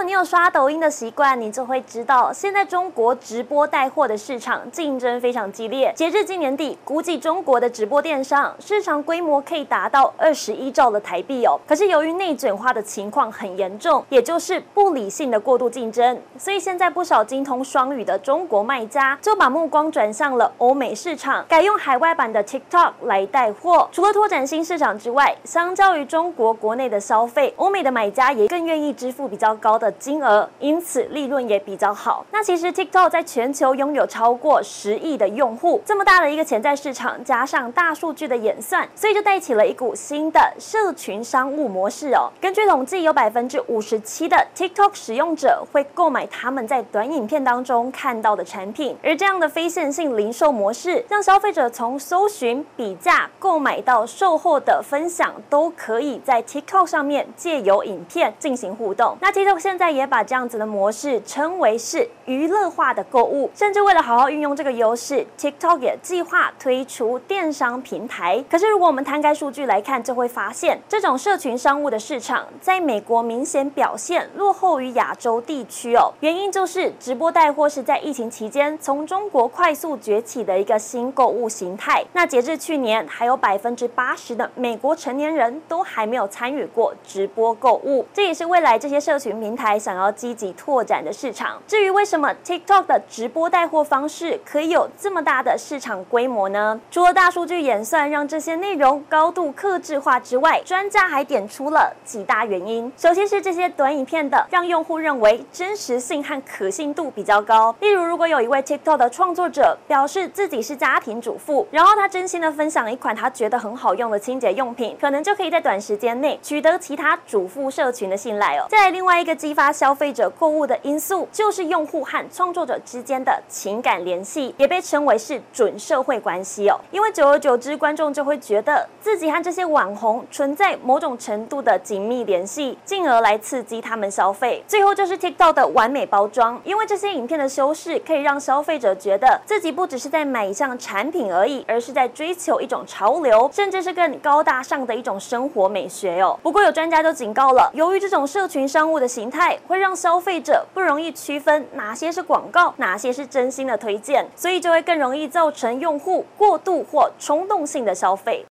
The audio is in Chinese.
果你有刷抖音的习惯，你就会知道，现在中国直播带货的市场竞争非常激烈。截至今年底，估计中国的直播电商市场规模可以达到二十一兆的台币哦。可是由于内卷化的情况很严重，也就是不理性的过度竞争，所以现在不少精通双语的中国卖家就把目光转向了欧美市场，改用海外版的 TikTok 来带货。除了拓展新市场之外，相较于中国国内的消费，欧美的买家也更愿意支付比较高。的金额，因此利润也比较好。那其实 TikTok 在全球拥有超过十亿的用户，这么大的一个潜在市场，加上大数据的演算，所以就带起了一股新的社群商务模式哦。根据统计，有百分之五十七的 TikTok 使用者会购买他们在短影片当中看到的产品，而这样的非线性零售模式，让消费者从搜寻、比价、购买到售后的分享，都可以在 TikTok 上面借由影片进行互动。那 TikTok 现现在也把这样子的模式称为是娱乐化的购物，甚至为了好好运用这个优势，TikTok 也计划推出电商平台。可是如果我们摊开数据来看，就会发现这种社群商务的市场在美国明显表现落后于亚洲地区哦。原因就是直播带货是在疫情期间从中国快速崛起的一个新购物形态。那截至去年，还有百分之八十的美国成年人都还没有参与过直播购物，这也是未来这些社群平台想要积极拓展的市场。至于为什么 TikTok 的直播带货方式可以有这么大的市场规模呢？除了大数据演算让这些内容高度克制化之外，专家还点出了几大原因。首先是这些短影片的让用户认为真实性和可信度比较高。例如，如果有一位 TikTok 的创作者表示自己是家庭主妇，然后他真心的分享一款他觉得很好用的清洁用品，可能就可以在短时间内取得其他主妇社群的信赖哦。再来另外一个机激发。消费者购物的因素就是用户和创作者之间的情感联系，也被称为是准社会关系哦。因为久而久之，观众就会觉得自己和这些网红存在某种程度的紧密联系，进而来刺激他们消费。最后就是 TikTok 的完美包装，因为这些影片的修饰可以让消费者觉得自己不只是在买一项产品而已，而是在追求一种潮流，甚至是更高大上的一种生活美学哦。不过有专家就警告了，由于这种社群商务的形态会让消费者不容易区分哪些是广告，哪些是真心的推荐，所以就会更容易造成用户过度或冲动性的消费。